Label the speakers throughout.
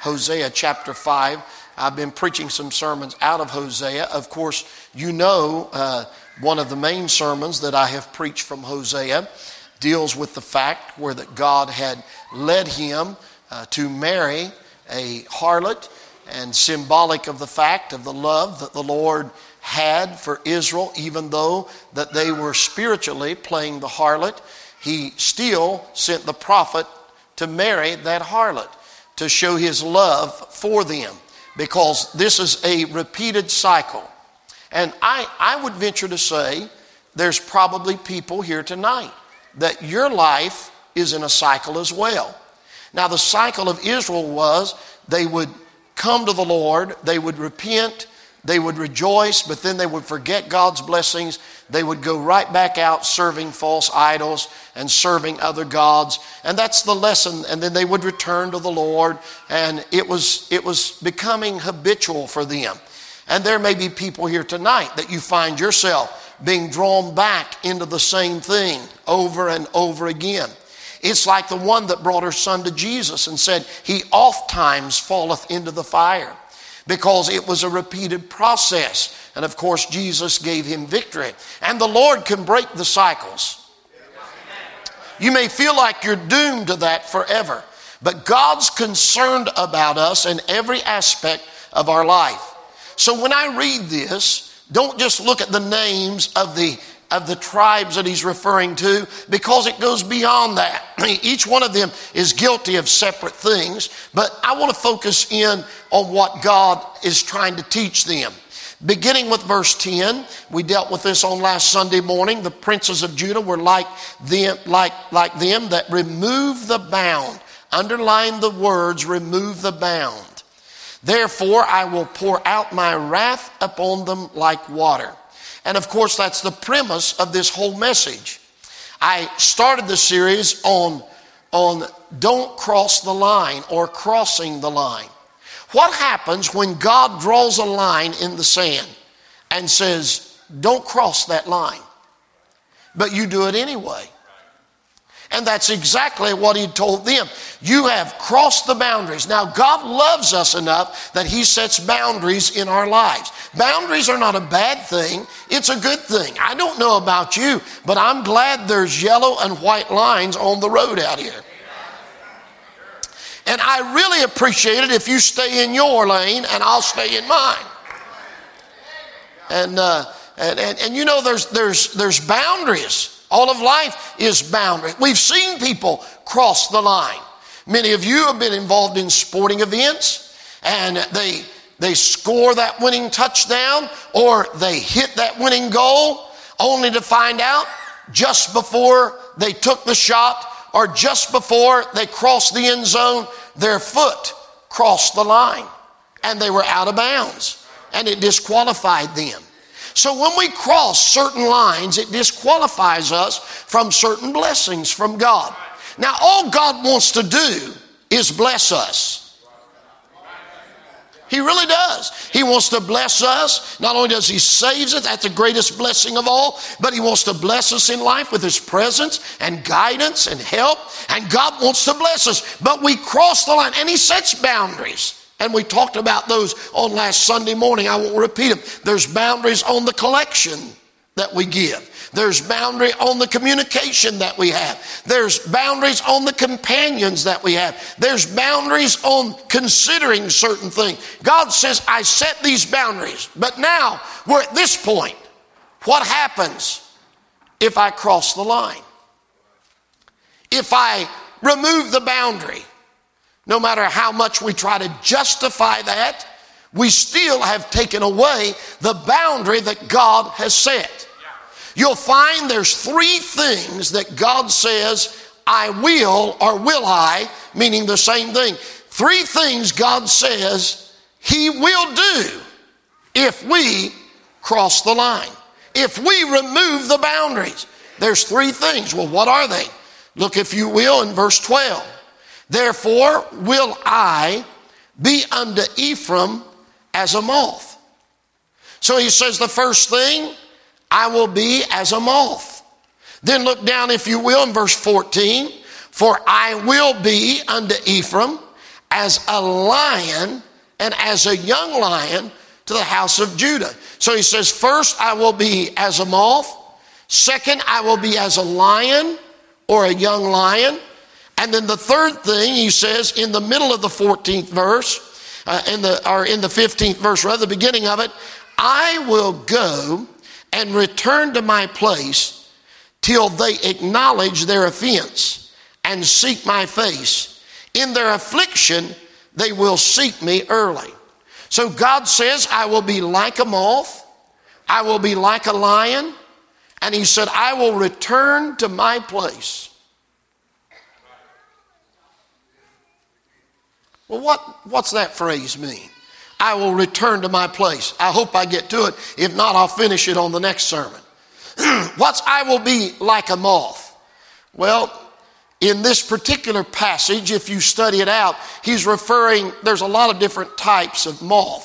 Speaker 1: Hosea chapter 5. I've been preaching some sermons out of Hosea. Of course, you know uh, one of the main sermons that I have preached from Hosea deals with the fact where that God had led him uh, to marry a harlot and symbolic of the fact of the love that the Lord had for Israel, even though that they were spiritually playing the harlot, he still sent the prophet to marry that harlot to show his love for them because this is a repeated cycle. And I, I would venture to say there's probably people here tonight that your life is in a cycle as well. Now, the cycle of Israel was they would come to the Lord, they would repent, they would rejoice, but then they would forget God's blessings. They would go right back out serving false idols and serving other gods. And that's the lesson. And then they would return to the Lord. And it was, it was becoming habitual for them. And there may be people here tonight that you find yourself being drawn back into the same thing over and over again. It's like the one that brought her son to Jesus and said, He oft times falleth into the fire because it was a repeated process. And of course, Jesus gave him victory. And the Lord can break the cycles. You may feel like you're doomed to that forever, but God's concerned about us in every aspect of our life. So when I read this, don't just look at the names of the of the tribes that he's referring to because it goes beyond that. Each one of them is guilty of separate things, but I want to focus in on what God is trying to teach them. Beginning with verse 10, we dealt with this on last Sunday morning. The princes of Judah were like them, like, like them that remove the bound. Underline the words, remove the bound. Therefore, I will pour out my wrath upon them like water. And of course, that's the premise of this whole message. I started the series on, on don't cross the line or crossing the line. What happens when God draws a line in the sand and says, don't cross that line? But you do it anyway. And that's exactly what he told them. You have crossed the boundaries. Now, God loves us enough that he sets boundaries in our lives. Boundaries are not a bad thing, it's a good thing. I don't know about you, but I'm glad there's yellow and white lines on the road out here. And I really appreciate it if you stay in your lane and I'll stay in mine. And, uh, and, and, and you know, there's, there's, there's boundaries. All of life is boundary. We've seen people cross the line. Many of you have been involved in sporting events and they, they score that winning touchdown or they hit that winning goal only to find out just before they took the shot or just before they crossed the end zone, their foot crossed the line and they were out of bounds and it disqualified them. So when we cross certain lines, it disqualifies us from certain blessings from God. Now, all God wants to do is bless us. He really does. He wants to bless us. Not only does He save us, that's the greatest blessing of all, but He wants to bless us in life with His presence and guidance and help. And God wants to bless us. But we cross the line and He sets boundaries. And we talked about those on last Sunday morning. I won't repeat them. There's boundaries on the collection that we give. There's boundary on the communication that we have. There's boundaries on the companions that we have. There's boundaries on considering certain things. God says, I set these boundaries. But now we're at this point. What happens if I cross the line? If I remove the boundary? No matter how much we try to justify that, we still have taken away the boundary that God has set. You'll find there's three things that God says, I will or will I, meaning the same thing. Three things God says He will do if we cross the line, if we remove the boundaries. There's three things. Well, what are they? Look, if you will, in verse 12. Therefore will I be unto Ephraim as a moth. So he says the first thing, I will be as a moth. Then look down, if you will, in verse 14. For I will be unto Ephraim as a lion and as a young lion to the house of Judah. So he says, First, I will be as a moth. Second, I will be as a lion or a young lion. And then the third thing he says in the middle of the 14th verse, uh, in the, or in the 15th verse, rather, the beginning of it, I will go and return to my place till they acknowledge their offense and seek my face. In their affliction, they will seek me early. So God says, I will be like a moth, I will be like a lion, and He said, I will return to my place. Well, what, what's that phrase mean? I will return to my place. I hope I get to it. If not, I'll finish it on the next sermon. what's I will be like a moth? Well, in this particular passage, if you study it out, he's referring, there's a lot of different types of moth.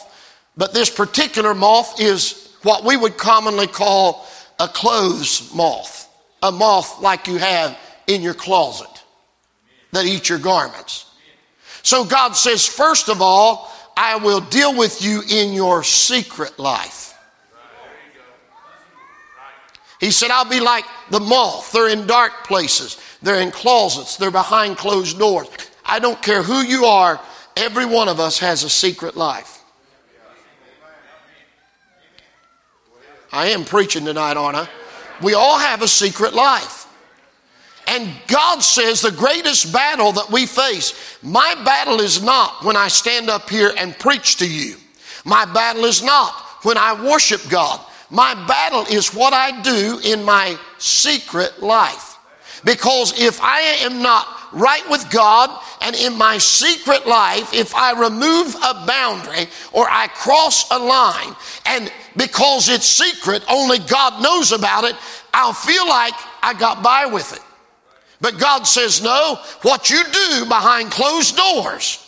Speaker 1: But this particular moth is what we would commonly call a clothes moth, a moth like you have in your closet that eat your garments. So God says, first of all, I will deal with you in your secret life. He said, I'll be like the moth. They're in dark places, they're in closets, they're behind closed doors. I don't care who you are, every one of us has a secret life. I am preaching tonight, aren't I? We all have a secret life. And God says the greatest battle that we face, my battle is not when I stand up here and preach to you. My battle is not when I worship God. My battle is what I do in my secret life. Because if I am not right with God and in my secret life, if I remove a boundary or I cross a line, and because it's secret, only God knows about it, I'll feel like I got by with it. But God says, no, what you do behind closed doors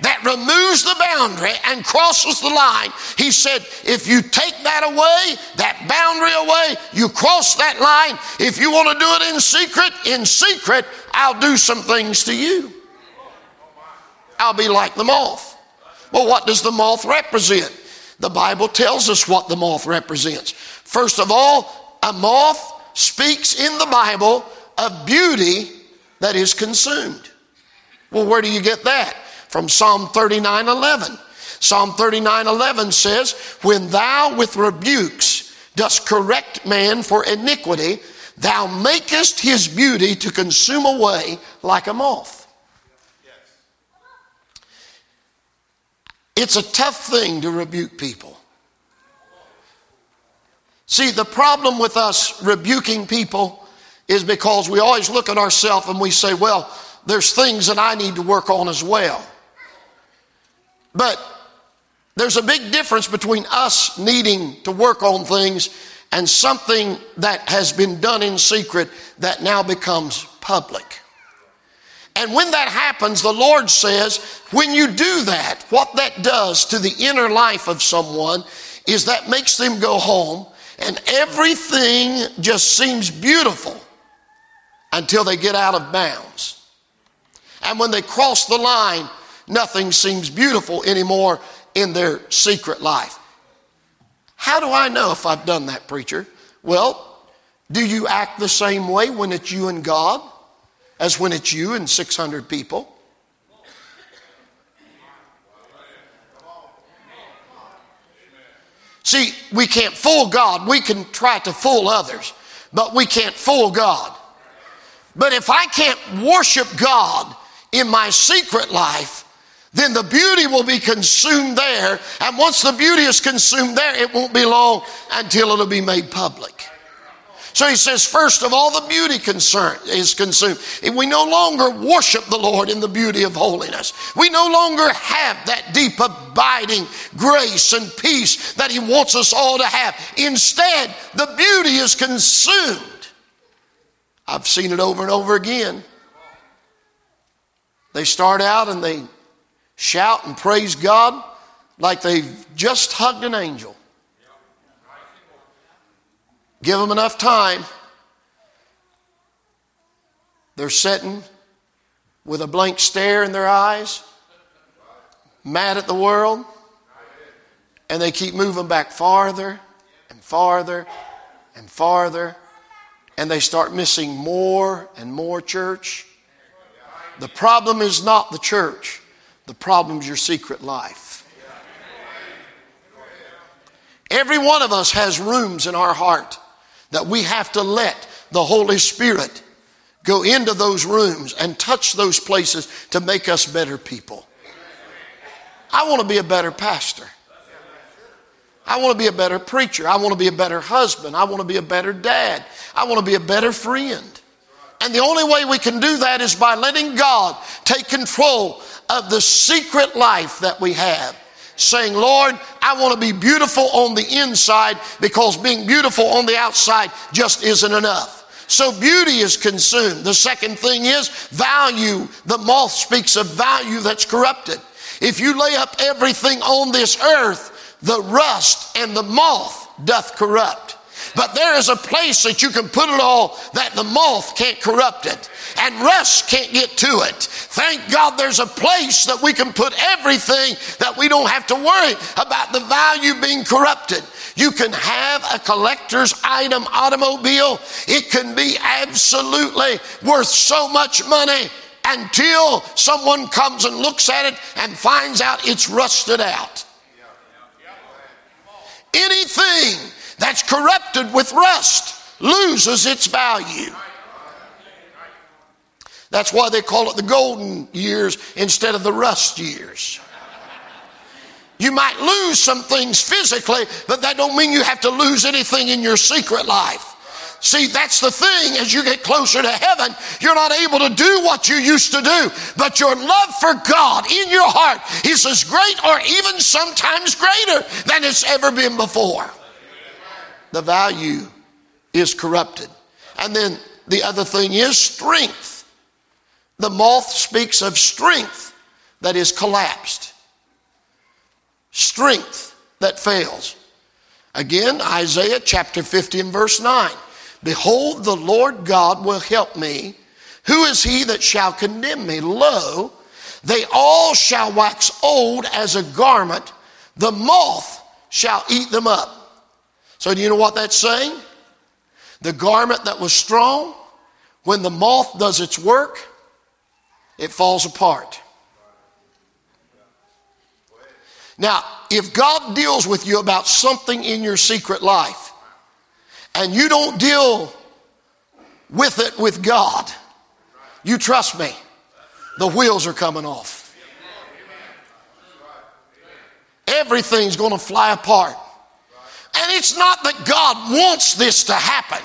Speaker 1: that removes the boundary and crosses the line. He said, if you take that away, that boundary away, you cross that line. If you want to do it in secret, in secret, I'll do some things to you. I'll be like the moth. Well, what does the moth represent? The Bible tells us what the moth represents. First of all, a moth speaks in the Bible of beauty that is consumed. Well, where do you get that? From Psalm 39 11. Psalm 39 11 says, When thou with rebukes dost correct man for iniquity, thou makest his beauty to consume away like a moth. It's a tough thing to rebuke people. See, the problem with us rebuking people is because we always look at ourselves and we say, well, there's things that I need to work on as well. But there's a big difference between us needing to work on things and something that has been done in secret that now becomes public. And when that happens, the Lord says, when you do that, what that does to the inner life of someone is that makes them go home and everything just seems beautiful until they get out of bounds. And when they cross the line, nothing seems beautiful anymore in their secret life. How do I know if I've done that, preacher? Well, do you act the same way when it's you and God as when it's you and 600 people? See, we can't fool God. We can try to fool others, but we can't fool God. But if I can't worship God in my secret life, then the beauty will be consumed there. And once the beauty is consumed there, it won't be long until it'll be made public. So he says, first of all, the beauty concern is consumed. We no longer worship the Lord in the beauty of holiness. We no longer have that deep abiding grace and peace that he wants us all to have. Instead, the beauty is consumed. I've seen it over and over again. They start out and they shout and praise God like they've just hugged an angel. Give them enough time. They're sitting with a blank stare in their eyes, mad at the world, and they keep moving back farther and farther and farther, and they start missing more and more church. The problem is not the church, the problem is your secret life. Every one of us has rooms in our heart that we have to let the Holy Spirit go into those rooms and touch those places to make us better people. I want to be a better pastor. I want to be a better preacher. I want to be a better husband. I want to be a better dad. I want to be a better friend. And the only way we can do that is by letting God take control of the secret life that we have. Saying, Lord, I want to be beautiful on the inside because being beautiful on the outside just isn't enough. So beauty is consumed. The second thing is value. The moth speaks of value that's corrupted. If you lay up everything on this earth, the rust and the moth doth corrupt. But there is a place that you can put it all that the moth can't corrupt it and rust can't get to it. Thank God there's a place that we can put everything that we don't have to worry about the value being corrupted. You can have a collector's item automobile. It can be absolutely worth so much money until someone comes and looks at it and finds out it's rusted out. Anything that's corrupted with rust loses its value. That's why they call it the golden years instead of the rust years. You might lose some things physically, but that don't mean you have to lose anything in your secret life. See, that's the thing. As you get closer to heaven, you're not able to do what you used to do. But your love for God in your heart is as great or even sometimes greater than it's ever been before. The value is corrupted. And then the other thing is strength. The moth speaks of strength that is collapsed strength that fails. Again, Isaiah chapter 50 and verse 9. Behold, the Lord God will help me. Who is he that shall condemn me? Lo, they all shall wax old as a garment. The moth shall eat them up. So, do you know what that's saying? The garment that was strong, when the moth does its work, it falls apart. Now, if God deals with you about something in your secret life and you don't deal with it with God, you trust me, the wheels are coming off. Everything's going to fly apart. And it's not that God wants this to happen,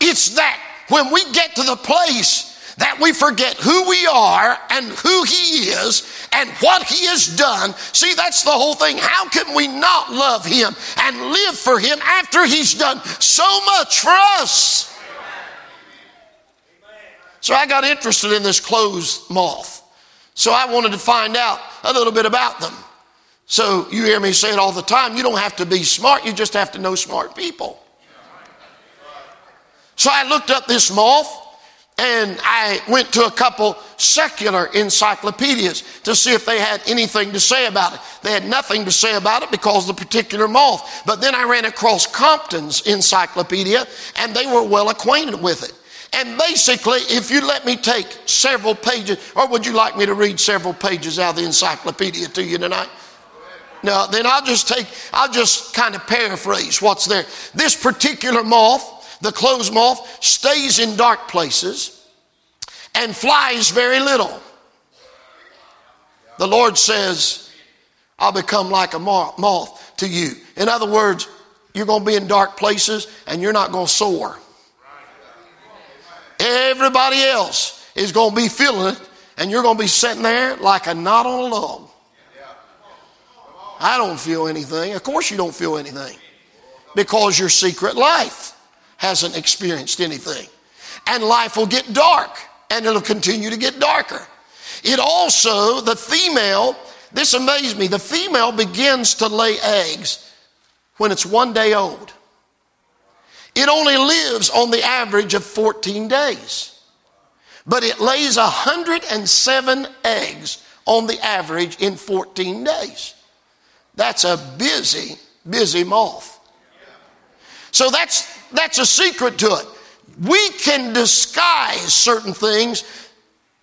Speaker 1: it's that when we get to the place that we forget who we are and who He is and what He has done. See, that's the whole thing. How can we not love Him and live for Him after He's done so much for us? So I got interested in this clothes moth. So I wanted to find out a little bit about them. So you hear me say it all the time. You don't have to be smart, you just have to know smart people. So I looked up this moth and I went to a couple secular encyclopedias to see if they had anything to say about it. They had nothing to say about it because of the particular moth. But then I ran across Compton's encyclopedia and they were well acquainted with it. And basically, if you let me take several pages, or would you like me to read several pages out of the encyclopedia to you tonight? No, then I'll just take, I'll just kind of paraphrase what's there. This particular moth the clothes moth stays in dark places and flies very little. The Lord says, I'll become like a moth to you. In other words, you're going to be in dark places and you're not going to soar. Everybody else is going to be feeling it and you're going to be sitting there like a knot on a log. I don't feel anything. Of course, you don't feel anything because your secret life hasn't experienced anything. And life will get dark and it'll continue to get darker. It also, the female, this amazed me, the female begins to lay eggs when it's one day old. It only lives on the average of 14 days, but it lays 107 eggs on the average in 14 days. That's a busy, busy moth. So that's, that's a secret to it. We can disguise certain things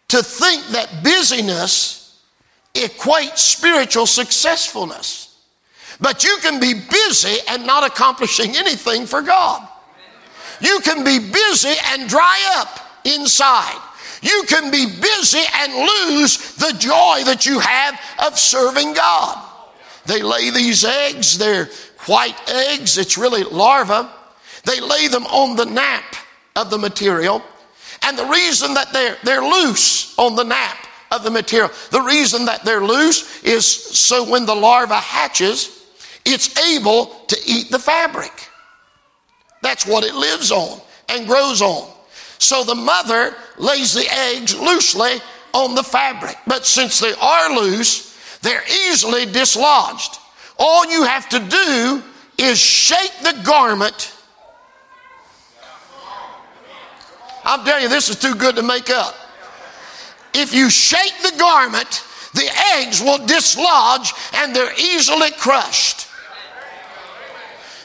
Speaker 1: to think that busyness equates spiritual successfulness. But you can be busy and not accomplishing anything for God. You can be busy and dry up inside. You can be busy and lose the joy that you have of serving God. They lay these eggs, they're white eggs, it's really larvae. They lay them on the nap of the material. And the reason that they're, they're loose on the nap of the material, the reason that they're loose is so when the larva hatches, it's able to eat the fabric. That's what it lives on and grows on. So the mother lays the eggs loosely on the fabric. But since they are loose, they're easily dislodged. All you have to do is shake the garment. I'm telling you, this is too good to make up. If you shake the garment, the eggs will dislodge and they're easily crushed.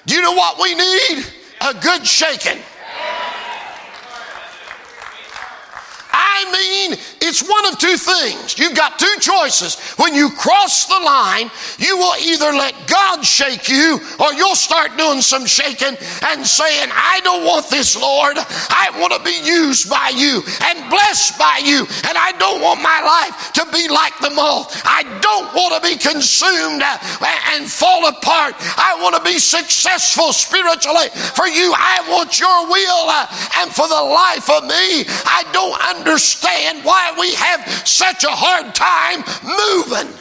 Speaker 1: Do you know what we need? A good shaking. I mean, it's one of two things. You've got two choices. When you cross the line, you will either let God shake you or you'll start doing some shaking and saying, I don't want this, Lord. I want to be used by you and blessed by you. And I don't want my life to be like the moth. I don't want to be consumed uh, and fall apart. I want to be successful spiritually for you. I want your will uh, and for the life of me. I don't understand understand why we have such a hard time moving.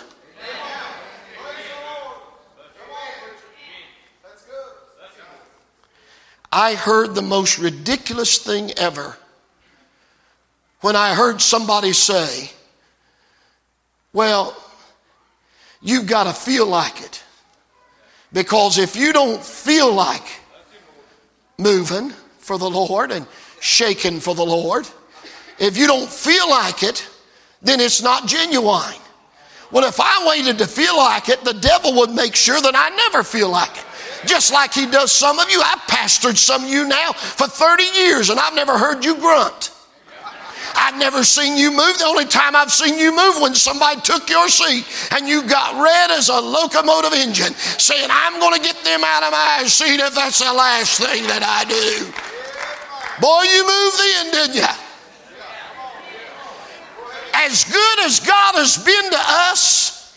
Speaker 1: I heard the most ridiculous thing ever when I heard somebody say, Well, you've got to feel like it. Because if you don't feel like moving for the Lord and shaking for the Lord, if you don't feel like it, then it's not genuine. Well, if I waited to feel like it, the devil would make sure that I never feel like it. Just like he does some of you. I've pastored some of you now for 30 years and I've never heard you grunt. I've never seen you move. The only time I've seen you move when somebody took your seat and you got red as a locomotive engine, saying, I'm going to get them out of my seat if that's the last thing that I do. Boy, you moved then, didn't you? As good as God has been to us,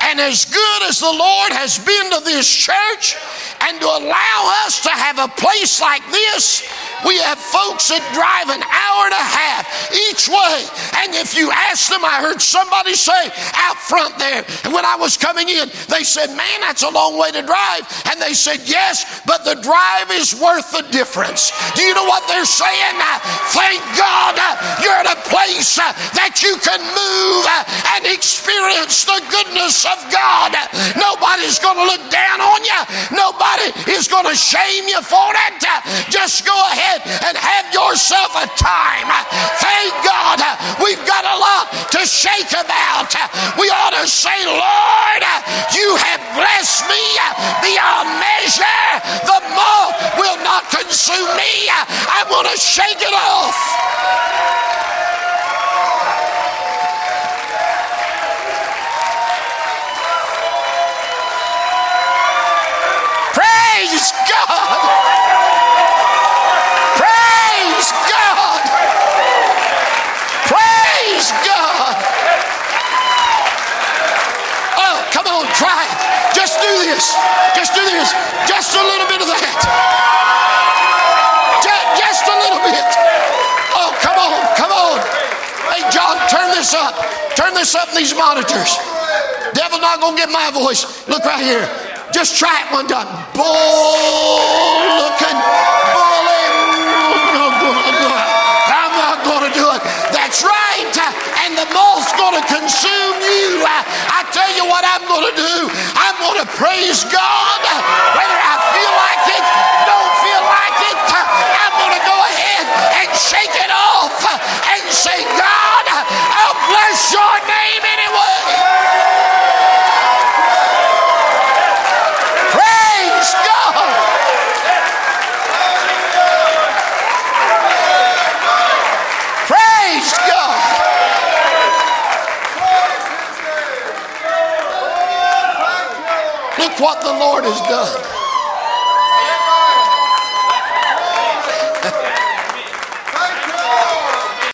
Speaker 1: and as good as the Lord has been to this church, and to allow us to have a place like this, we have folks that drive an hour and a half each way. And if you ask them, I heard somebody say out front there, and when I was coming in, they said, Man, that's a long way to drive. And they said, Yes, but the drive is worth the difference. Do you know what they're saying? Uh, thank God uh, you're at a place uh, that you can move and experience the goodness of God. Nobody's going to look down on you. Nobody is going to shame you for it. Just go ahead and have yourself a time. Thank God we've got a lot to shake about. We ought to say, Lord, you have blessed me beyond measure. The moth will not consume me. I want to shake it off. This. Just do this. Just a little bit of that. Just a little bit. Oh, come on, come on. Hey, John, turn this up. Turn this up in these monitors. Devil not gonna get my voice. Look right here. Just try it one time. Bull looking, going to consume you. I tell you what I'm going to do. I'm going to praise God. Has done.